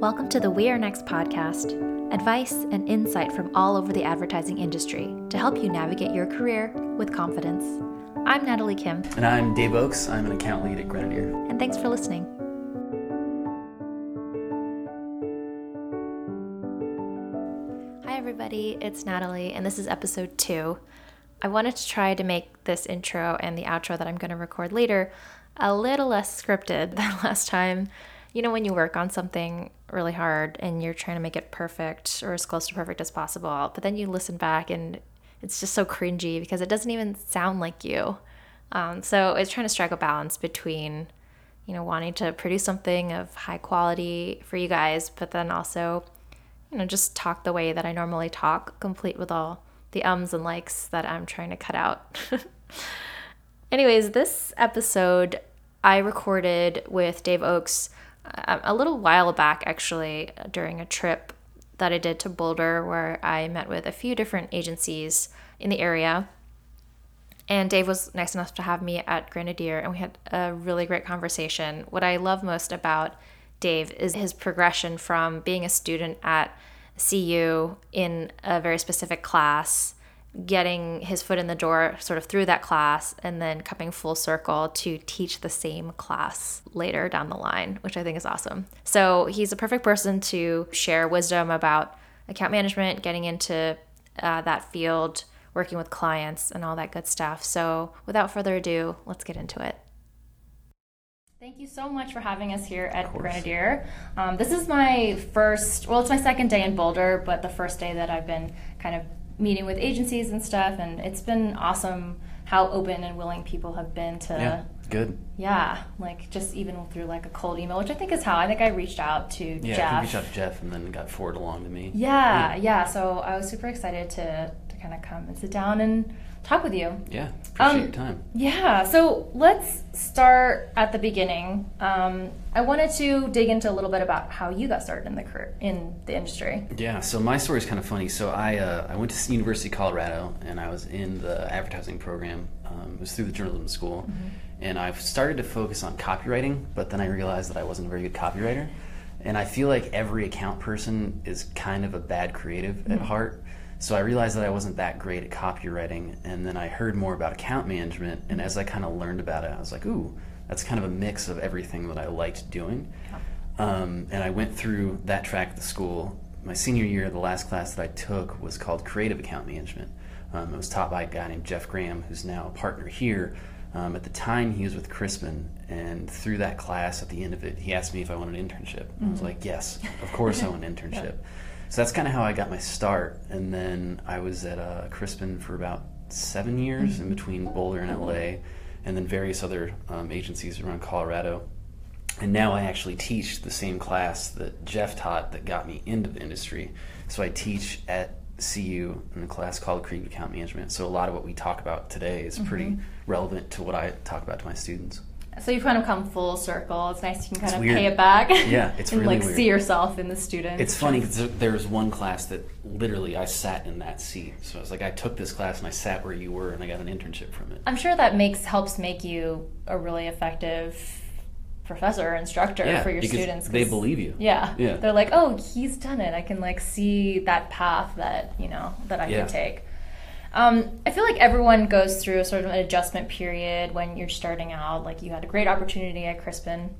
Welcome to the We Are Next podcast advice and insight from all over the advertising industry to help you navigate your career with confidence. I'm Natalie Kim. And I'm Dave Oakes. I'm an account lead at Grenadier. And thanks for listening. Hi, everybody. It's Natalie, and this is episode two. I wanted to try to make this intro and the outro that I'm going to record later a little less scripted than last time. You know, when you work on something really hard and you're trying to make it perfect or as close to perfect as possible, but then you listen back and it's just so cringy because it doesn't even sound like you. Um, so it's trying to strike a balance between, you know, wanting to produce something of high quality for you guys, but then also, you know, just talk the way that I normally talk, complete with all the ums and likes that I'm trying to cut out. Anyways, this episode I recorded with Dave Oakes a little while back, actually, during a trip that I did to Boulder, where I met with a few different agencies in the area. And Dave was nice enough to have me at Grenadier, and we had a really great conversation. What I love most about Dave is his progression from being a student at CU in a very specific class getting his foot in the door sort of through that class and then coming full circle to teach the same class later down the line, which I think is awesome. So he's a perfect person to share wisdom about account management, getting into uh, that field, working with clients, and all that good stuff. So without further ado, let's get into it. Thank you so much for having us here at Grenadier. Um, this is my first, well, it's my second day in Boulder, but the first day that I've been kind of meeting with agencies and stuff, and it's been awesome how open and willing people have been to. Yeah, good. Yeah, like just even through like a cold email, which I think is how I think I reached out to yeah, Jeff. Yeah, reached out to Jeff and then got forwarded along to me. Yeah, yeah, yeah. So I was super excited to to kind of come and sit down and talk with you. Yeah, appreciate um, your time. Yeah, so let's start at the beginning. Um, I wanted to dig into a little bit about how you got started in the career in the industry. Yeah, so my story is kind of funny. So I uh, I went to University of Colorado and I was in the advertising program. Um, it was through the journalism school, mm-hmm. and I've started to focus on copywriting, but then I realized that I wasn't a very good copywriter. And I feel like every account person is kind of a bad creative mm-hmm. at heart. So I realized that I wasn't that great at copywriting, and then I heard more about account management. And as I kind of learned about it, I was like, "Ooh, that's kind of a mix of everything that I liked doing." Um, and I went through that track at the school. My senior year, the last class that I took was called Creative Account Management. Um, it was taught by a guy named Jeff Graham, who's now a partner here. Um, at the time, he was with Crispin, and through that class, at the end of it, he asked me if I wanted an internship. Mm-hmm. I was mm-hmm. like, "Yes, of course I want an internship." yeah. So that's kind of how I got my start. And then I was at uh, Crispin for about seven years in between Boulder and LA, and then various other um, agencies around Colorado. And now I actually teach the same class that Jeff taught that got me into the industry. So I teach at CU in a class called Creative Account Management. So a lot of what we talk about today is pretty mm-hmm. relevant to what I talk about to my students. So you've kind of come full circle. It's nice you can kind it's of weird. pay it back. Yeah, it's and really like weird. see yourself in the student. It's funny because there was one class that literally I sat in that seat. So I was like, I took this class and I sat where you were, and I got an internship from it. I'm sure that makes helps make you a really effective professor or instructor yeah, for your students. They believe you. Yeah. Yeah. They're like, oh, he's done it. I can like see that path that you know that I yeah. can take. Um, I feel like everyone goes through a sort of an adjustment period when you're starting out. Like you had a great opportunity at Crispin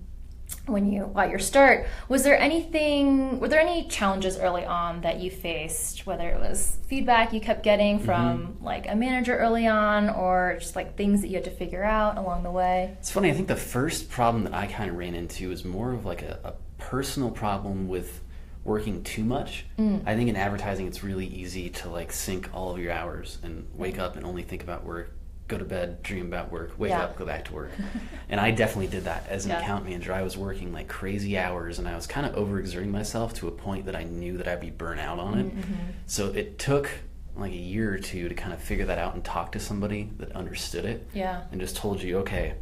when you got your start. Was there anything? Were there any challenges early on that you faced? Whether it was feedback you kept getting mm-hmm. from mm-hmm. like a manager early on, or just like things that you had to figure out along the way. It's funny. I think the first problem that I kind of ran into was more of like a, a personal problem with working too much. Mm. I think in advertising it's really easy to like sink all of your hours and wake up and only think about work, go to bed, dream about work, wake yeah. up, go back to work. and I definitely did that as an yeah. account manager. I was working like crazy hours and I was kind of overexerting myself to a point that I knew that I'd be burnt out on it. Mm-hmm. So it took like a year or two to kind of figure that out and talk to somebody that understood it. Yeah. And just told you, okay,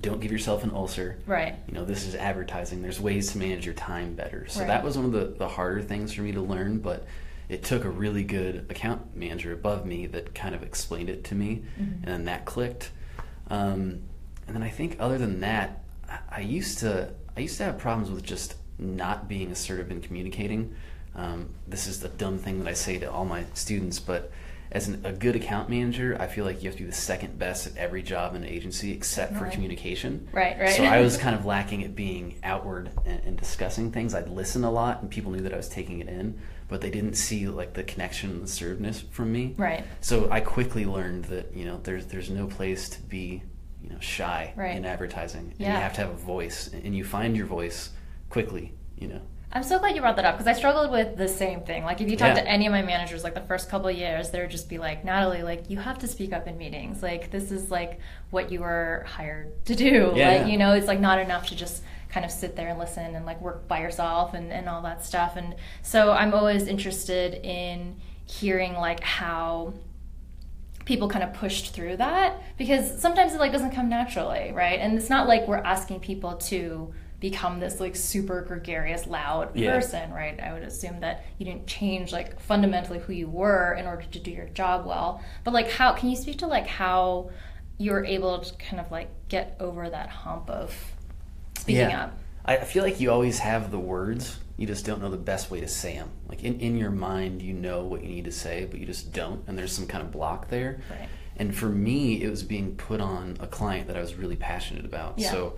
don't give yourself an ulcer. Right. You know, this is advertising. There's ways to manage your time better. So right. that was one of the, the harder things for me to learn, but it took a really good account manager above me that kind of explained it to me, mm-hmm. and then that clicked. Um, and then I think other than that, I, I used to I used to have problems with just not being assertive in communicating. Um, this is the dumb thing that I say to all my students, but as an, a good account manager, I feel like you have to be the second best at every job in an agency except for communication. Right, right. So I was kind of lacking at being outward and, and discussing things. I'd listen a lot, and people knew that I was taking it in, but they didn't see like the connection and the servedness from me. Right. So I quickly learned that you know there's there's no place to be you know shy Right. in advertising, and Yeah. you have to have a voice, and you find your voice quickly. You know. I'm so glad you brought that up because I struggled with the same thing. Like, if you talk Yeah. to any of my managers, like the first couple of years, they would just be like, Natalie, like, you have to speak up in meetings. Like, this is like what you were hired to do. Yeah. Like, you know, it's like not enough to just kind of sit there and listen and like work by yourself and, and all that stuff. And so I'm always interested in hearing like how people kind of pushed through that because sometimes it like doesn't come naturally right and it's not like we're asking people to become this like super gregarious loud Yeah. person right i would assume that you didn't change like fundamentally who you were in order to do your job well but like how can you speak to like how you were able to kind of like get over that hump of speaking Yeah. up I I feel like you always have the words, you just don't know the best way to say them. Like in, in your mind, you know what you need to say, but you just don't, and there's some kind of block there. Right. And for me, it was being put on a client that I was really passionate about. Yeah. So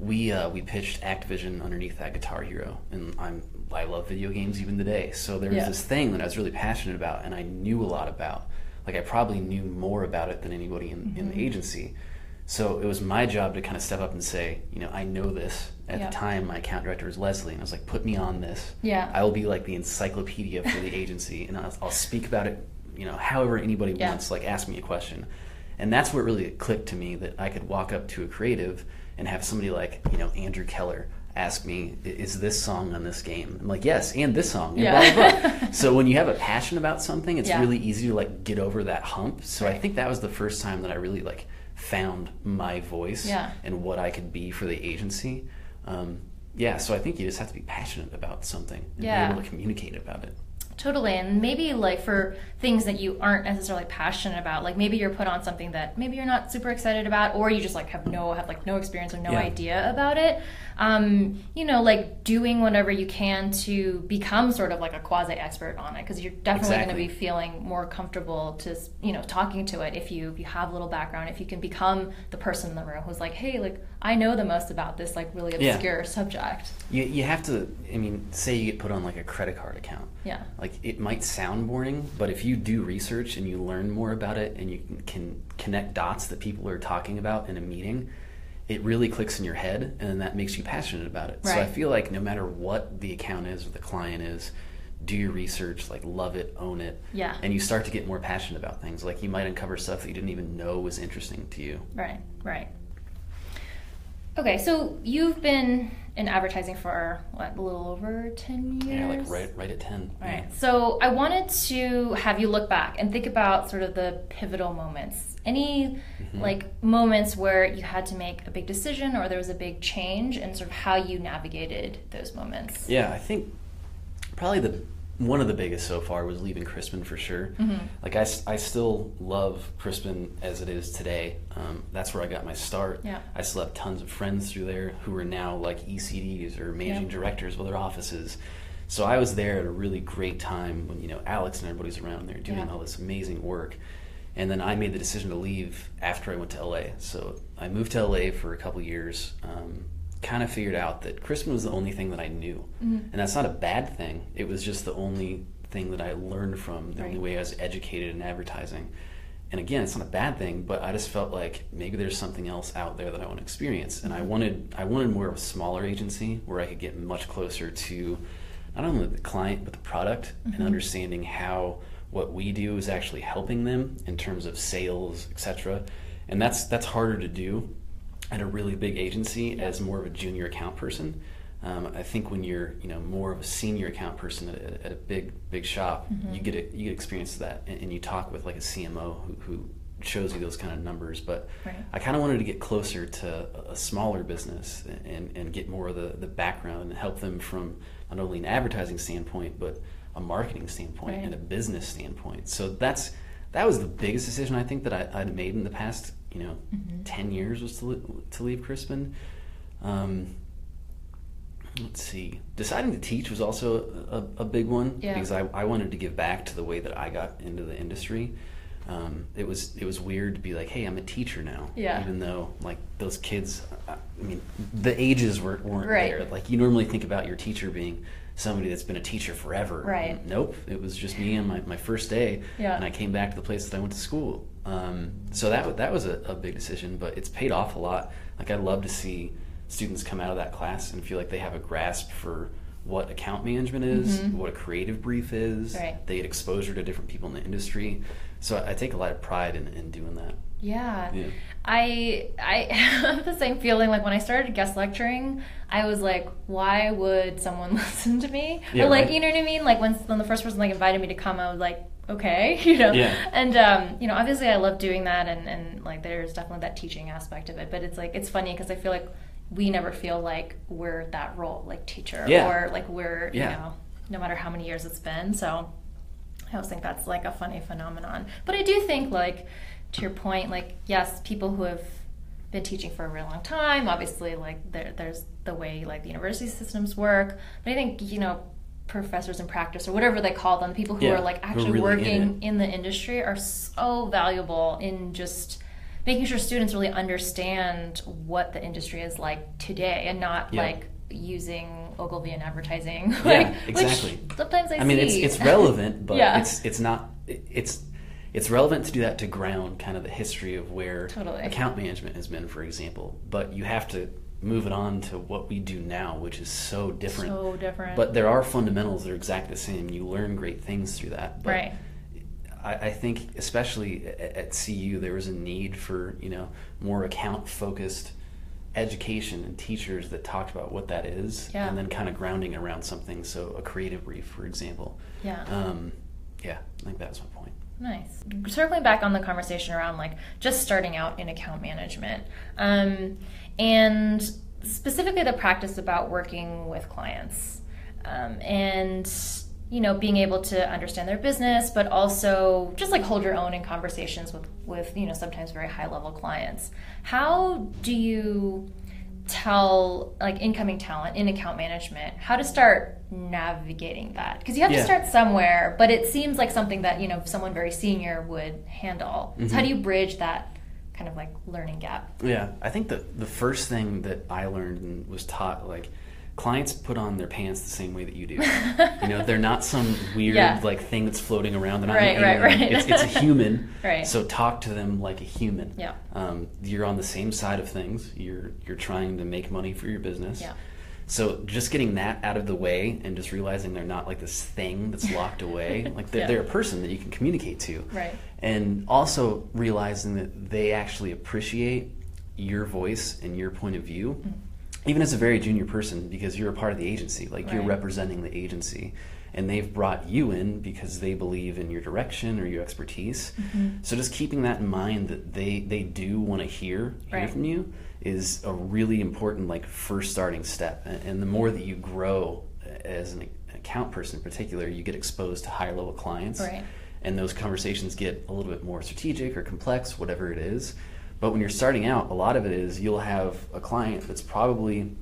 we uh, we pitched Activision underneath that Guitar Hero, and I'm I love video games even today. So there was Yeah. this thing that I was really passionate about, and I knew a lot about. Like I probably knew more about it than anybody in, in Mm-hmm. the agency. So it was my job to kind of step up and say, you know, I know this. At Yeah. the time, my account director was Leslie, and I was like, put me on this. Yeah. I will be like the encyclopedia for the agency, and I'll, I'll speak about it, you know, however anybody Yeah. wants. Like, ask me a question, and that's what really clicked to me that I could walk up to a creative and have somebody like, you know, Andrew Keller ask me, is this song on this game? I'm like, yes, and this song, and Yeah. blah blah blah. so when you have a passion about something, it's Yeah. really easy to like get over that hump. So I think that was the first time that I really like found my voice Yeah. and what I could be for the agency. Um, yeah, so I think you just have to be passionate about something and Yeah. be able to communicate about it. Totally. And maybe like for things that you aren't necessarily passionate about, like maybe you're put on something that maybe you're not super excited about, or you just like have no have like no experience or no Yeah. idea about it. Um, you know, like doing whatever you can to become sort of like a quasi expert on it, because you're definitely going to be feeling more comfortable to you know talking to it if you if you have a little background, if you can become the person in the room who's like, hey, like I know the most about this like really Yeah. obscure subject. You, you have to, I mean, say you get put on like a credit card account. Yeah. Like it might sound boring, but if you do research and you learn more about it and you can, connect dots that people are talking about in a meeting, it really clicks in your head and that makes you passionate about it. So I feel like no matter what the account is or the client is, do your research, like love it, own it. Yeah. And you start to get more passionate about things. Like you might uncover stuff that you didn't even know was interesting to you. Right, right. Okay, so you've been in advertising for what, a little over 10 years? Yeah, like right right at 10. All right. So I wanted to have you look back and think about sort of the pivotal moments. Any Mm-hmm. like moments where you had to make a big decision or there was a big change and sort of how you navigated those moments. Yeah, I think probably the one of the biggest so far was leaving Crispin for sure. Mm-hmm. Like I, I still love Crispin as it is today. Um, that's where I got my start. Yeah. I still have tons of friends through there who are now like ECDs or managing directors of other offices. So I was there at a really great time when you know Alex and everybody's around there doing Yeah. all this amazing work. And then I made the decision to leave after I went to LA. So I moved to LA for a couple years. Um, kind of figured out that Crispin was the only thing that I knew, Mm-hmm. and that's not a bad thing. It was just the only thing that I learned from, the only way I was educated in advertising. And again, it's not a bad thing, but I just felt like maybe there's something else out there that I want to experience, and I wanted I wanted more of a smaller agency where I could get much closer to not only the client but the product and understanding how what we do is actually helping them in terms of sales, etc. And that's that's harder to do at a really big agency as more of a junior account person. Um, I think when you're you know more of a senior account person at, at, at a big big shop, Mm-hmm. you get a, you get experience of that, and, and you talk with like a CMO who, who shows you those kind of numbers. But Right. I kind of wanted to get closer to a- a smaller business and, and get more of the, the background and help them from not only an advertising standpoint but a marketing standpoint Right. and a business standpoint. So that's that was the biggest decision I think that I, I'd made in the past you know Mm-hmm. ten years was to li- to leave Crispin. Um, let's see. Deciding to teach was also a, a big one Yeah. because I, I wanted to give back to the way that I got into the industry. Um, it was it was weird to be like, hey, I'm a teacher now. Yeah. Even though like those kids, I I mean, the ages were, weren't Right. there. Like you normally think about your teacher being somebody that's been a teacher forever. Right. Nope. It was just me on my, my first day, Yeah. and I came back to the place that I went to school. Um, so that that was a, a big decision, but it's paid off a lot. Like I love to see students come out of that class and feel like they have a grasp for what account management is, Mhm. what a creative brief is. Right. They get exposure to different people in the industry. So I, I take a lot of pride in, in doing that. Yeah. Yeah. I I have the same feeling like when I started guest lecturing, I was like, why would someone listen to me? Yeah, or like, right. you know what I mean? Like when when the first person like invited me to come, I was like, okay, you know. Yeah. And um, you know, obviously I love doing that and and like there's definitely that teaching aspect of it, but it's like it's funny because I feel like we never feel like we're that role, like teacher Yeah. or like we're, Yeah. you know, no matter how many years it's been. So I always think that's like a funny phenomenon. But I do think, like, to your point, like, yes, people who have been teaching for a really long time, obviously, like, there, there's the way, like, the university systems work. But I think, you know, professors in practice or whatever they call them, people who Yeah, are, like, actually really working it. in the industry are so valuable in just making sure students really understand what the industry is like today and not, Yeah. like, using Ogilvy on Advertising. Yeah, like, exactly. Which sometimes I, I mean, it's it's relevant, but Yeah. it's it's not it's it's relevant to do that to ground kind of the history of where Totally. account management has been, for example. But you have to move it on to what we do now, which is so different. So different. But there are fundamentals that are exactly the same. You learn great things through that. But Right. I, I think, especially at, at CU, there was a need for you know more account focused education and teachers that talked about what that is, Yeah. and then kind of grounding around something. So a creative brief, for example. Yeah. Um, yeah, I think that's my point. Nice. Circling back on the conversation around like just starting out in account management, um, and specifically the practice about working with clients, um, and you know being able to understand their business, but also just like hold your own in conversations with with you know sometimes very high level clients. How do you tell like incoming talent in account management how to start navigating that. Because you have to start somewhere but it seems like something that you know someone very senior would handle. So how mm-hmm. do you bridge that kind of like learning gap? Yeah, I think the the first thing that I learned and was taught like clients put on their pants the same way that you do. you know, they're not some weird Yeah. like thing that's floating around. They're not Right, an right, alien. right. It's, it's a human. Right. So talk to them like a human. Yeah. Um, you're on the same side of things. You're you're trying to make money for your business. Yeah. So just getting that out of the way and just realizing they're not like this thing that's locked away. Like they're, Yeah. they're a person that you can communicate to right and also realizing that they actually appreciate your voice and your point of view even as a very junior person because you're a part of the agency like you're representing the agency and they've brought you in because they believe in your direction or your expertise mm-hmm. so just keeping that in mind that they they do want to hear hear Right. from you is a really important like first starting step and, and the more that you grow as an account person in particular you get exposed to higher level clients Right. and those conversations get a little bit more strategic or complex, whatever it is. But when you're starting out, a lot of it is you'll have a client that's probably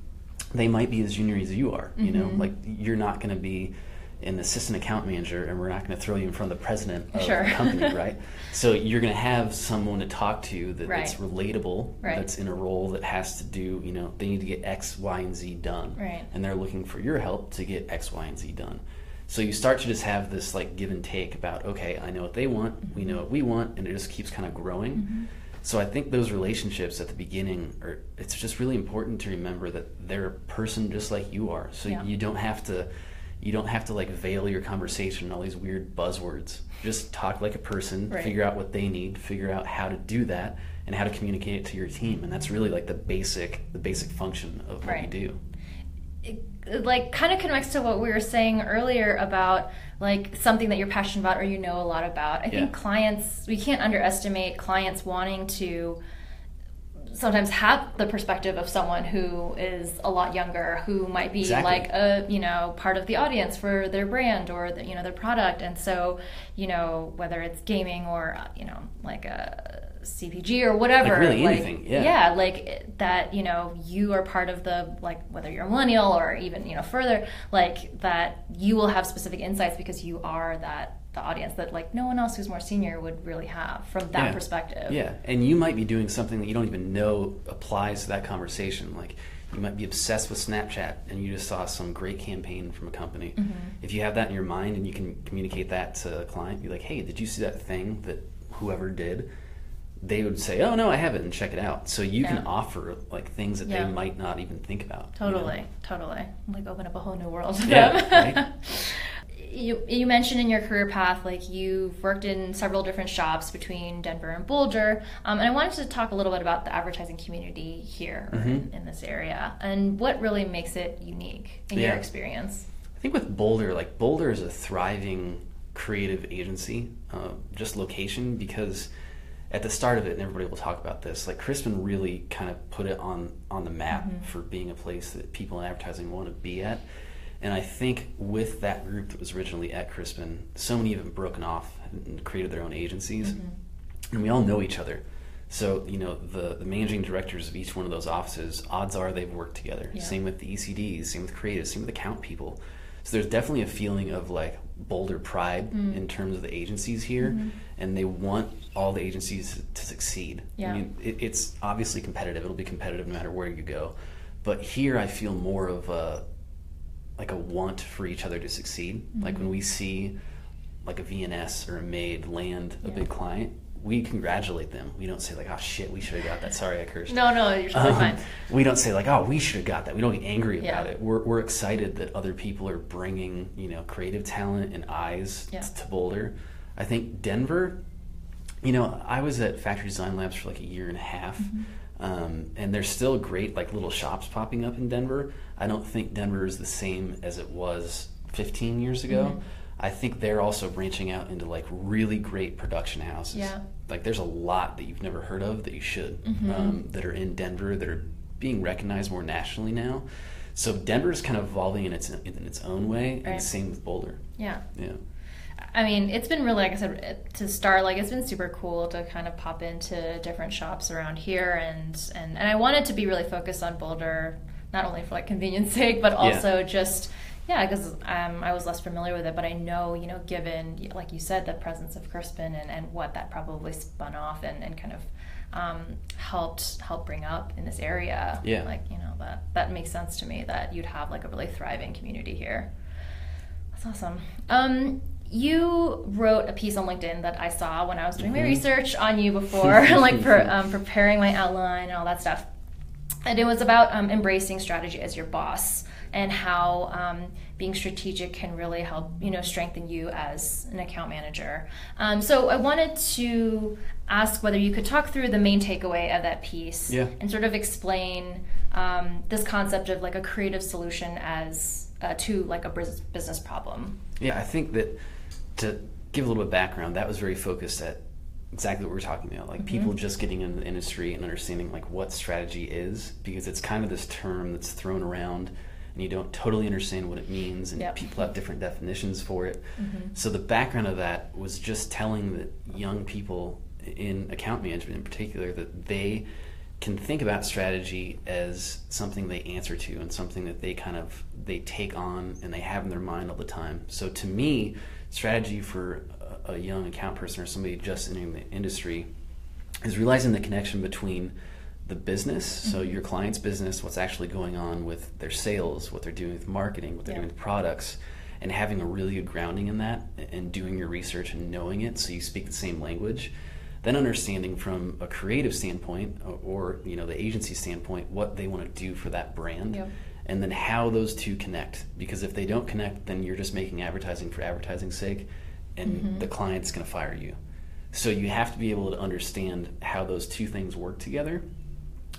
they might be as junior as you are. You know, Mhm. like you're not going to be an assistant account manager, and we're not going to throw you in front of the president of Sure. the company, right? So you're going to have someone to talk to that, that's relatable, Right. that's in a role that has to do. You know, they need to get X, Y, and Z done, Right. and they're looking for your help to get X, Y, and Z done. So you start to just have this like give and take about okay, I know what they want, we know what we want, and it just keeps kind of growing. Mm-hmm. So I think those relationships at the beginning are it's just really important to remember that they're a person just like you are. So Yeah. you don't have to you don't have to like veil your conversation in all these weird buzzwords. Just talk like a person, Right. figure out what they need, figure out how to do that and how to communicate it to your team. And that's really like the basic the basic function of what Right. we do. it, it, like kind of connects to what we were saying earlier about like something that you're passionate about or you know a lot about. I think clients we can't underestimate clients wanting to sometimes have the perspective of someone who is a lot younger who might be Exactly. like a you know part of the audience for their brand or the, you know their product and so you know whether it's gaming or you know like a CPG or whatever. Like really anything, yeah. Yeah, like that, you know, you are part of the, like, whether you're a millennial or even, you know, further, like that you will have specific insights because you are that, the audience that, like, no one else who's more senior would really have from that Yeah. perspective. Yeah, and you might be doing something that you don't even know applies to that conversation. Like you might be obsessed with Snapchat and you just saw some great campaign from a company. Mm-hmm. If you have that in your mind and you can communicate that to a client, be like, "Hey, did you see that thing that whoever did?" They would say, "Oh no, I haven't," and check it out. So you Yeah. can offer like things that Yeah. they might not even think about. you know? Totally, totally. Like open up a whole new world to Yeah, them. right. you, you mentioned in your career path, like you've worked in several different shops between Denver and Boulder. Um, and I wanted to talk a little bit about the advertising community here or in, in this area and what really makes it unique in your experience. I think with Boulder, like Boulder is a thriving creative agency, uh, just location because at the start of it, and everybody will talk about this, like Crispin really kind of put it on on the map Mhm. for being a place that people in advertising want to be at. And I think with that group that was originally at Crispin, so many of them broken off and created their own agencies, Mhm. and we all know each other. So you know the the managing directors of each one of those offices, odds are they've worked together. Yeah. Same with the ECDs, same with creatives, same with the account people. So there's definitely a feeling of like Boulder pride Mm. in terms of the agencies here, Mhm. and they want all the agencies to succeed. Yeah. I mean, it, it's obviously competitive. It'll be competitive no matter where you go, but here I feel more of a like a want for each other to succeed. Like Mhm. when we see like a VNS or a maid land a Yeah. big client, we congratulate them. We don't say like, "Oh shit, we should have got that." Sorry, I cursed. No, no, you're totally Um, fine. We don't say like, "Oh, we should have got that." We don't get angry Yeah. about it. We're we're excited that other people are bringing you know creative talent and eyes Yeah. to Boulder. I think Denver. You know, I was at Factory Design Labs for like a year and a half, Mhm. um, and there's still great like little shops popping up in Denver. I don't think Denver is the same as it was 15 years ago. Mhm. I think they're also branching out into like really great production houses. Yeah. Like there's a lot that you've never heard of that you should Mhm. um, that are in Denver that are being recognized more nationally now. So Denver is kind of evolving in its in its own way, and Right. same with Boulder. Yeah. Yeah. I mean, it's been really, like I said, to start, like it's been super cool to kind of pop into different shops around here, and and and I wanted to be really focused on Boulder, not only for like convenience sake, but also just yeah, because um, I was less familiar with it, but I know you know, given like you said, the presence of Crispin and and what that probably spun off and and kind of um, helped help bring up in this area. Yeah. like you know that that makes sense to me that you'd have like a really thriving community here. That's awesome. Um, you wrote a piece on LinkedIn that I saw when I was doing my Mhm. research on you before, like for um, preparing my outline and all that stuff. And it was about um, embracing strategy as your boss and how um, being strategic can really help you know strengthen you as an account manager. Um, so I wanted to ask whether you could talk through the main takeaway of that piece Yeah. and sort of explain um, this concept of like a creative solution as uh, to like a business problem. Yeah, I think that to give a little bit of background, that was very focused at exactly what we are talking about, like Mhm. people just getting into the industry and understanding like what strategy is, because it's kind of this term that's thrown around and you don't totally understand what it means, and Yep. people have different definitions for it. Mhm. So the background of that was just telling that young people in account management in particular that they can think about strategy as something they answer to and something that they kind of they take on and they have in their mind all the time. So to me, strategy for a, a young account person or somebody just entering the industry is realizing the connection between the business, so Mhm. your client's business, what's actually going on with their sales, what they're doing with marketing, what they're Yeah. doing with products, and having a really good grounding in that and doing your research and knowing it so you speak the same language. Then understanding from a creative standpoint or, or you know the agency standpoint what they want to do for that brand. And then how those two connect because if they don't connect then you're just making advertising for advertising's sake and Mhm. the client's going to fire you. So you have to be able to understand how those two things work together.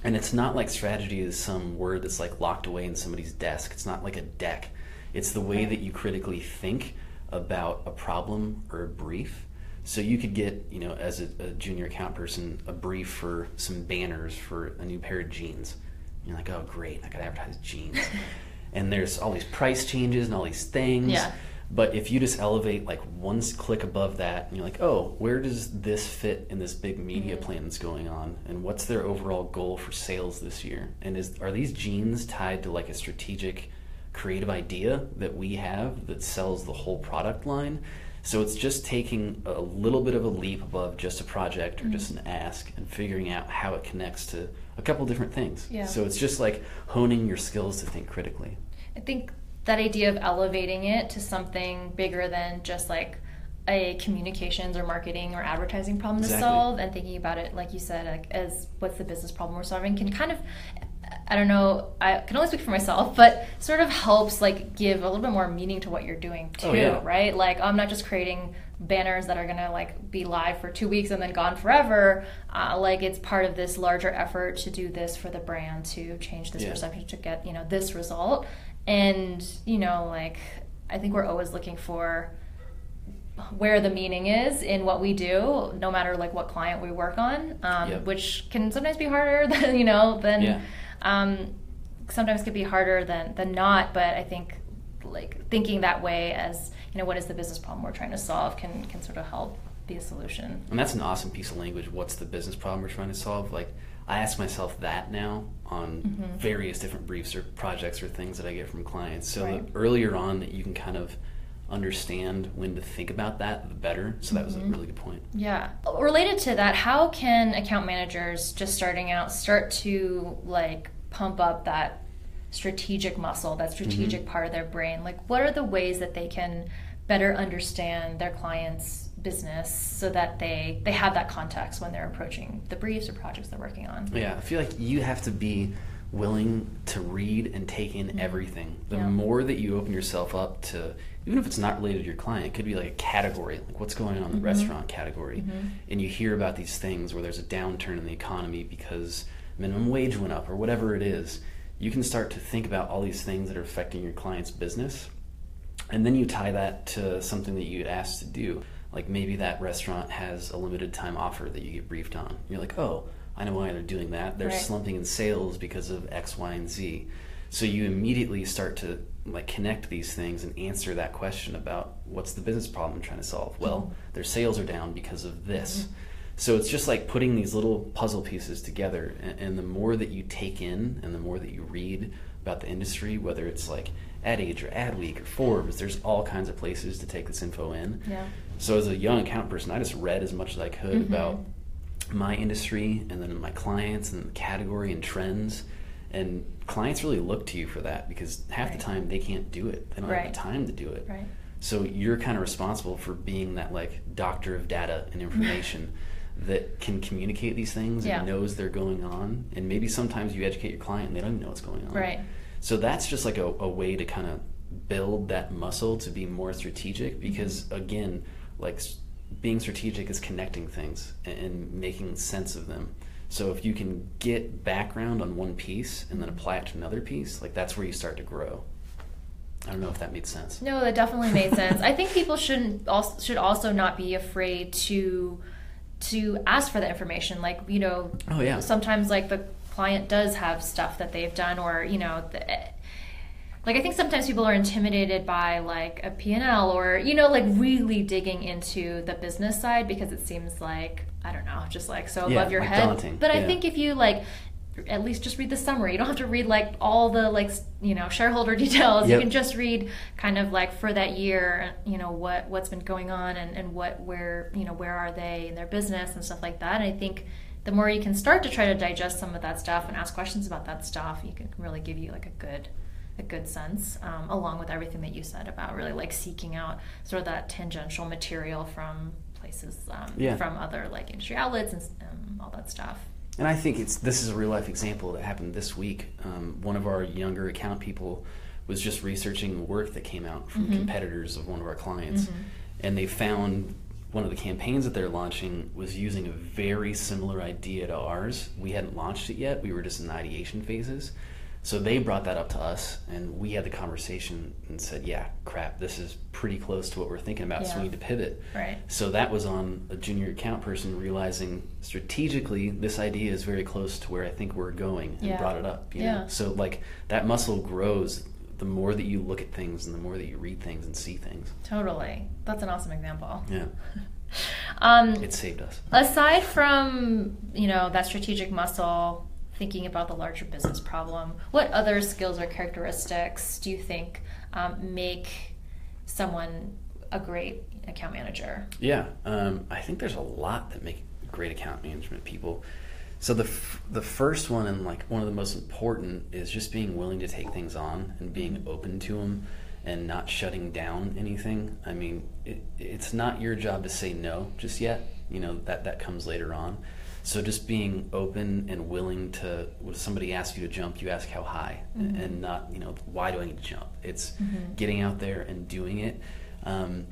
And it's not like strategy is some word that's like locked away in somebody's desk. It's not like a deck. It's the way that you critically think about a problem or a brief. So you could get, you know, as a, a junior account person, a brief for some banners for a new pair of jeans. You're like, oh great, I got to advertise jeans. and there's all these price changes and all these things. Yeah. But if you just elevate like one click above that, and you're like, oh, where does this fit in this big media Mhm. plan that's going on, and what's their overall goal for sales this year, and is are these jeans tied to like a strategic, creative idea that we have that sells the whole product line? So it's just taking a little bit of a leap above just a project or just mm-hmm. an ask and figuring out how it connects to a couple different things. Yeah. So it's just like honing your skills to think critically. I think that idea of elevating it to something bigger than just like a communications or marketing or advertising problem Exactly. to solve and thinking about it like you said like as what's the business problem we're solving can kind of I don't know I can only speak for myself but sort of helps like give a little bit more meaning to what you're doing too Oh, yeah. right like I'm not just creating banners that are gonna like be live for two weeks and then gone forever uh, like it's part of this larger effort to do this for the brand to change this Yeah. perception to get you know this result and you know like i think we're always looking for where the meaning is in what we do no matter like what client we work on um, Yep. which can sometimes be harder than you know than Yeah. Um, sometimes could be harder than than not but i think like thinking that way as you know what is the business problem we're trying to solve can can sort of help be a solution And that's an awesome piece of language. What's the business problem we're trying to solve? Like, I ask myself that now on Mhm. various different briefs or projects or things that I get from clients. So Right. earlier on that you can kind of understand when to think about that, the better. So that was a Mhm. really good point. Yeah. Related to that, how can account managers just starting out start to like pump up that strategic muscle, that strategic part of their brain? Like what are the ways that they can better understand their clients' business so that they they have that context when they're approaching the briefs or projects they're working on? Yeah, I feel like you have to be willing to read and take in everything. The Mm-hmm. Yeah. more that you open yourself up to, even if it's not related to your client, it could be like a category, like what's going on in the Mhm. restaurant category. Mhm. And you hear about these things where there's a downturn in the economy because minimum wage went up or whatever it is. You can start to think about all these things that are affecting your client's business. And then you tie that to something that you get asked to do. Like maybe that restaurant has a limited time offer that you get briefed on. You're like, oh, I know why they're doing that. They're Right. slumping in sales because of X, Y, and Z. So you immediately start to like connect these things and answer that question about what's the business problem I'm trying to solve. Well, their sales are down because of this. So it's just like putting these little puzzle pieces together, and, and the more that you take in, and the more that you read about the industry, whether it's like Ad Age or Adweek or Forbes, there's all kinds of places to take this info in. Yeah. So as a young account person, I just read as much as I could Mhm. about my industry and then my clients and the category and trends. And clients really look to you for that because half Right. the time they can't do it. They don't have the time to do it. Right. So you're kind of responsible for being that like doctor of data and information that can communicate these things Yeah. and knows they're going on. And maybe sometimes you educate your client and they don't even know what's going on. Right. So that's just like a, a way to kind of build that muscle to be more strategic because Mm-hmm. again, like being strategic is connecting things and, and making sense of them. So if you can get background on one piece and then apply it to another piece, like that's where you start to grow. I don't know if that made sense. No, that definitely made sense. I think people shouldn't also should also not be afraid to to ask for the information. Like you know, Oh, yeah. sometimes like the client does have stuff that they've done, or you know, the, like I think sometimes people are intimidated by like a P&L or you know, like really digging into the business side because it seems like I don't know, just like so Yeah, above your like head. daunting, But I think if you like at least just read the summary. You don't have to read like all the like you know shareholder details. You can just read kind of like for that year, you know what what's been going on and, and what where you know where are they in their business and stuff like that. And I think the more you can start to try to digest some of that stuff and ask questions about that stuff, you can really give you like a good a good sense um, along with everything that you said about really like seeking out sort of that tangential material from places um, Yeah. from other like industry outlets and um, all that stuff. And I think it's this is a real life example that happened this week. Um, one of our younger account people was just researching work that came out from Mhm. competitors of one of our clients, Mhm. and they found one of the campaigns that they're launching was using a very similar idea to ours. We hadn't launched it yet; we were just in the ideation phases. So they brought that up to us, and we had the conversation and said, "Yeah, crap, this is pretty close to what we're thinking about, so we need to pivot." Right. So that was on a junior account person realizing strategically this idea is very close to where I think we're going and Yeah. brought it up. You Yeah. know? So like that muscle grows the more that you look at things and the more that you read things and see things. Totally. That's an awesome example. Yeah. Um, it saved us. Aside from, you know, that strategic muscle, thinking about the larger business problem, what other skills or characteristics do you think um, make someone a great account manager? Yeah, um, I think there's a lot that make great account management people. So the f- the first one and like one of the most important is just being willing to take things on and being open to them and not shutting down anything. I mean, it, it's not your job to say no just yet. You know that that comes later on. So just being open and willing to, when somebody asks you to jump, you ask how high, mm-hmm. and not you know why do I need to jump. It's mm-hmm. getting out there and doing it. Um,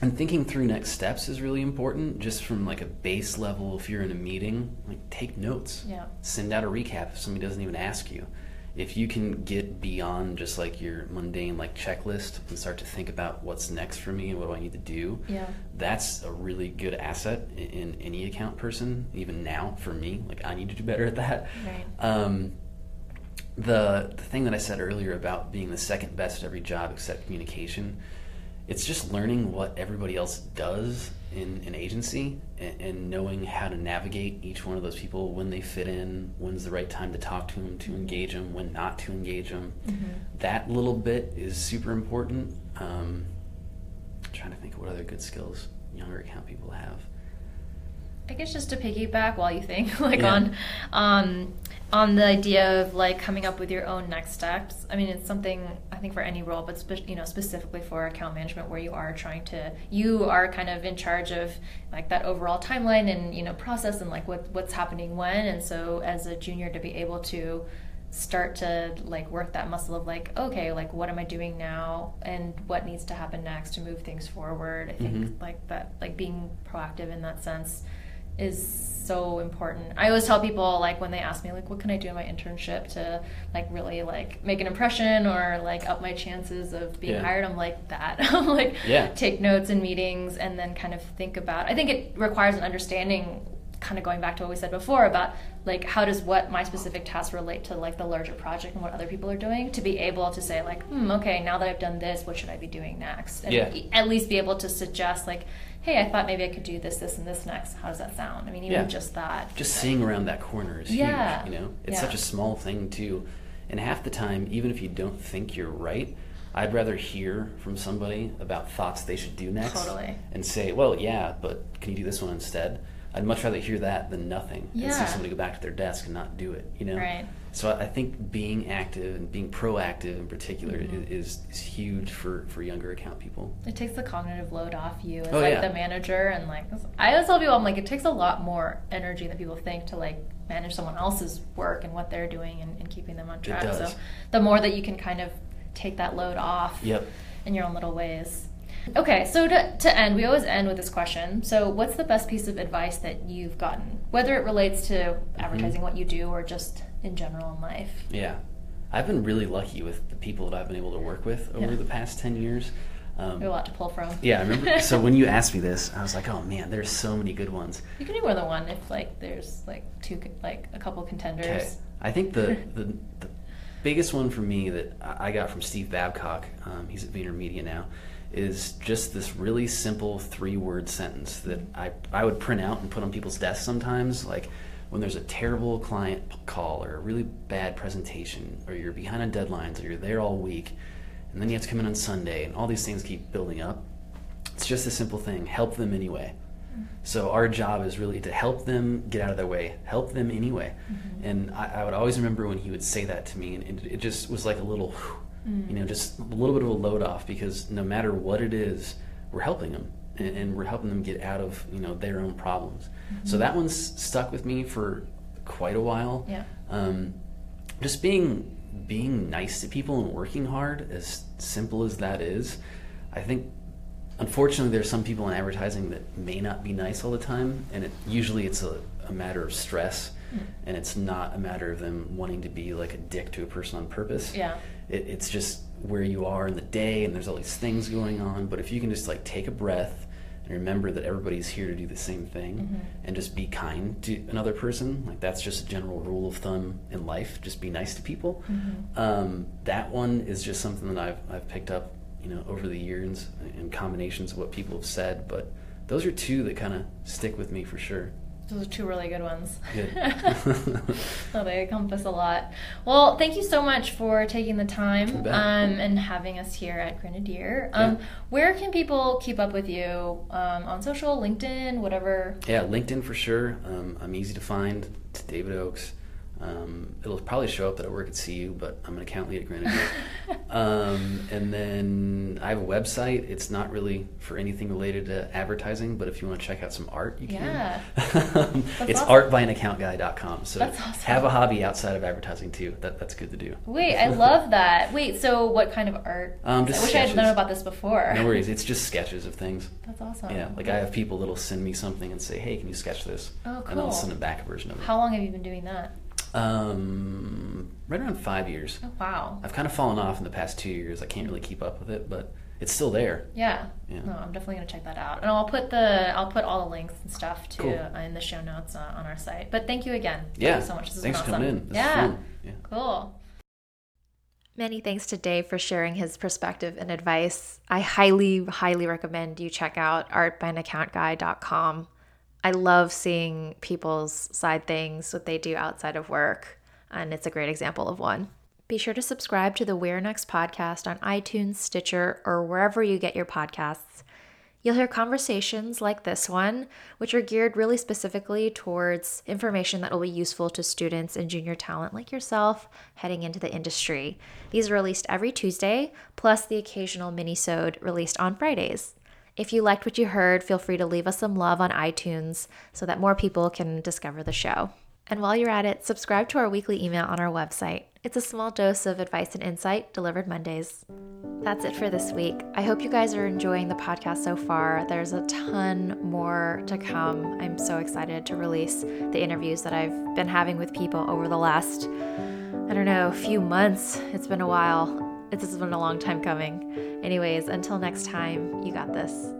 and thinking through next steps is really important just from like a base level if you're in a meeting like take notes yeah. send out a recap if somebody doesn't even ask you if you can get beyond just like your mundane like checklist and start to think about what's next for me and what do I need to do, yeah. that's a really good asset in, in any account person. Even now for me, like I need to do better at that. Right. Um, the the thing that I said earlier about being the second best at every job except communication, it's just learning what everybody else does in an agency and, and, knowing how to navigate each one of those people when they fit in, when's the right time to talk to them, to engage them, when not to engage them. Mm-hmm. That little bit is super important. Um, I'm trying to think of what other good skills younger account people have. I guess just to piggyback while you think, like yeah. on um, on the idea of like coming up with your own next steps. I mean, it's something I think for any role, but spe- you know, specifically for account management, where you are trying to, you are kind of in charge of like that overall timeline and you know process and like what what's happening when. And so, as a junior, to be able to start to like work that muscle of like okay like what am i doing now and what needs to happen next to move things forward i think mm-hmm. like that like being proactive in that sense is so important. I always tell people like when they ask me like what can I do in my internship to like really like make an impression or like up my chances of being yeah. hired, I'm like that. like yeah. take notes in meetings and then kind of think about I think it requires an understanding kind of going back to what we said before about like how does what my specific task relate to like the larger project and what other people are doing to be able to say like hmm okay now that i've done this what should i be doing next and yeah. at least be able to suggest like hey, I thought maybe I could do this, this, and this next. How does that sound? I mean, even yeah. just that. Just seeing around that corner is yeah. huge. You know, it's yeah. such a small thing too, and half the time, even if you don't think you're right. I'd rather hear from somebody about thoughts they should do next totally. and say, well, yeah, but can you do this one instead? I'd much rather hear that than nothing yeah. and see somebody go back to their desk and not do it, you know? Right. So I think being active and being proactive in particular mm-hmm. is, is huge for, for younger account people. It takes the cognitive load off you as oh, like yeah. the manager and like I always tell people I'm like it takes a lot more energy than people think to like manage someone else's work and what they're doing and, and keeping them on track. So the more that you can kind of take that load off yep. in your own little ways. Okay, so to, to end, we always end with this question. So, what's the best piece of advice that you've gotten, whether it relates to mm-hmm. advertising mm-hmm. what you do or just in general in life? Yeah, I've been really lucky with the people that I've been able to work with over yeah. the past 10 years. Um, a lot to pull from. Yeah, I remember. so when you asked me this, I was like, "Oh man, there's so many good ones." You can do more than one if like there's like two, like a couple contenders. Okay. I think the, the, the biggest one for me that I got from Steve Babcock, um, he's at VaynerMedia now, is just this really simple three word sentence that I, I would print out and put on people's desks sometimes. Like when there's a terrible client call or a really bad presentation, or you're behind on deadlines, or you're there all week, and then you have to come in on Sunday, and all these things keep building up. It's just a simple thing help them anyway. So our job is really to help them get out of their way, help them anyway. Mm-hmm. And I, I, would always remember when he would say that to me, and it, it just was like a little, whew, Mm. You know, just a little bit of a load off because no matter what it is, we're helping them and, and we're helping them get out of you know their own problems. Mm-hmm. So that one's stuck with me for quite a while. Yeah. Um, just being being nice to people and working hard, as simple as that is, I think unfortunately there's some people in advertising that may not be nice all the time and it usually it's a, a matter of stress mm. and it's not a matter of them wanting to be like a dick to a person on purpose yeah it, it's just where you are in the day and there's all these things going on but if you can just like take a breath and remember that everybody's here to do the same thing Mm-hmm. and just be kind to another person. Like that's just a general rule of thumb in life. Just be nice to people. Mm-hmm. Um, that one is just something that I've, I've picked up, you know, over the years in combinations of what people have said. But those are two that kind of stick with me for sure. Those are two really good ones. Good. oh, they encompass a lot. Well, thank you so much for taking the time um, and having us here at Grenadier. Um, Yeah. Where can people keep up with you um, on social, LinkedIn, whatever? Yeah, LinkedIn for sure. Um, I'm easy to find. It's David Oakes. Um, it'll probably show up that I work at CU, but I'm an account lead at Grenadier. um, and then I have a website. It's not really for anything related to advertising, but if you want to check out some art, you Yeah. can. it's awesome. artbyanaccountguy.com. So awesome. have a hobby outside of advertising too. That, that's good to do. Wait, I love that. Wait, so what kind of art? Um, I just wish I had known about this before. No worries. It's just sketches of things. That's awesome. Yeah, like I have people that'll send me something and say, "Hey, can you sketch this?" Oh, cool. And I'll send them back a version of it. How long have you been doing that? Um, right around five years. Oh, wow. I've kind of fallen off in the past two years. I can't really keep up with it, but it's still there. Yeah. Yeah. No, I'm definitely gonna check that out, and I'll put the I'll put all the links and stuff to Cool. uh, in the show notes uh, on our site. But thank you again. Thank Yeah. you so much. This has Thanks been for coming awesome. in. This yeah. Yeah. Cool. Many thanks to Dave for sharing his perspective and advice. I highly, highly recommend you check out artbyanaccountguy.com. I love seeing people's side things, what they do outside of work, and it's a great example of one. Be sure to subscribe to the Where Next podcast on iTunes, Stitcher, or wherever you get your podcasts. You'll hear conversations like this one, which are geared really specifically towards information that will be useful to students and junior talent like yourself heading into the industry. These are released every Tuesday, plus the occasional mini-sode released on Fridays. If you liked what you heard, feel free to leave us some love on iTunes so that more people can discover the show. And while you're at it, subscribe to our weekly email on our website. It's a small dose of advice and insight delivered Mondays. That's it for this week. I hope you guys are enjoying the podcast so far. There's a ton more to come. I'm so excited to release the interviews that I've been having with people over the last, I don't know, few months. It's been a while. It's been a long time coming. Anyways, until next time, you got this.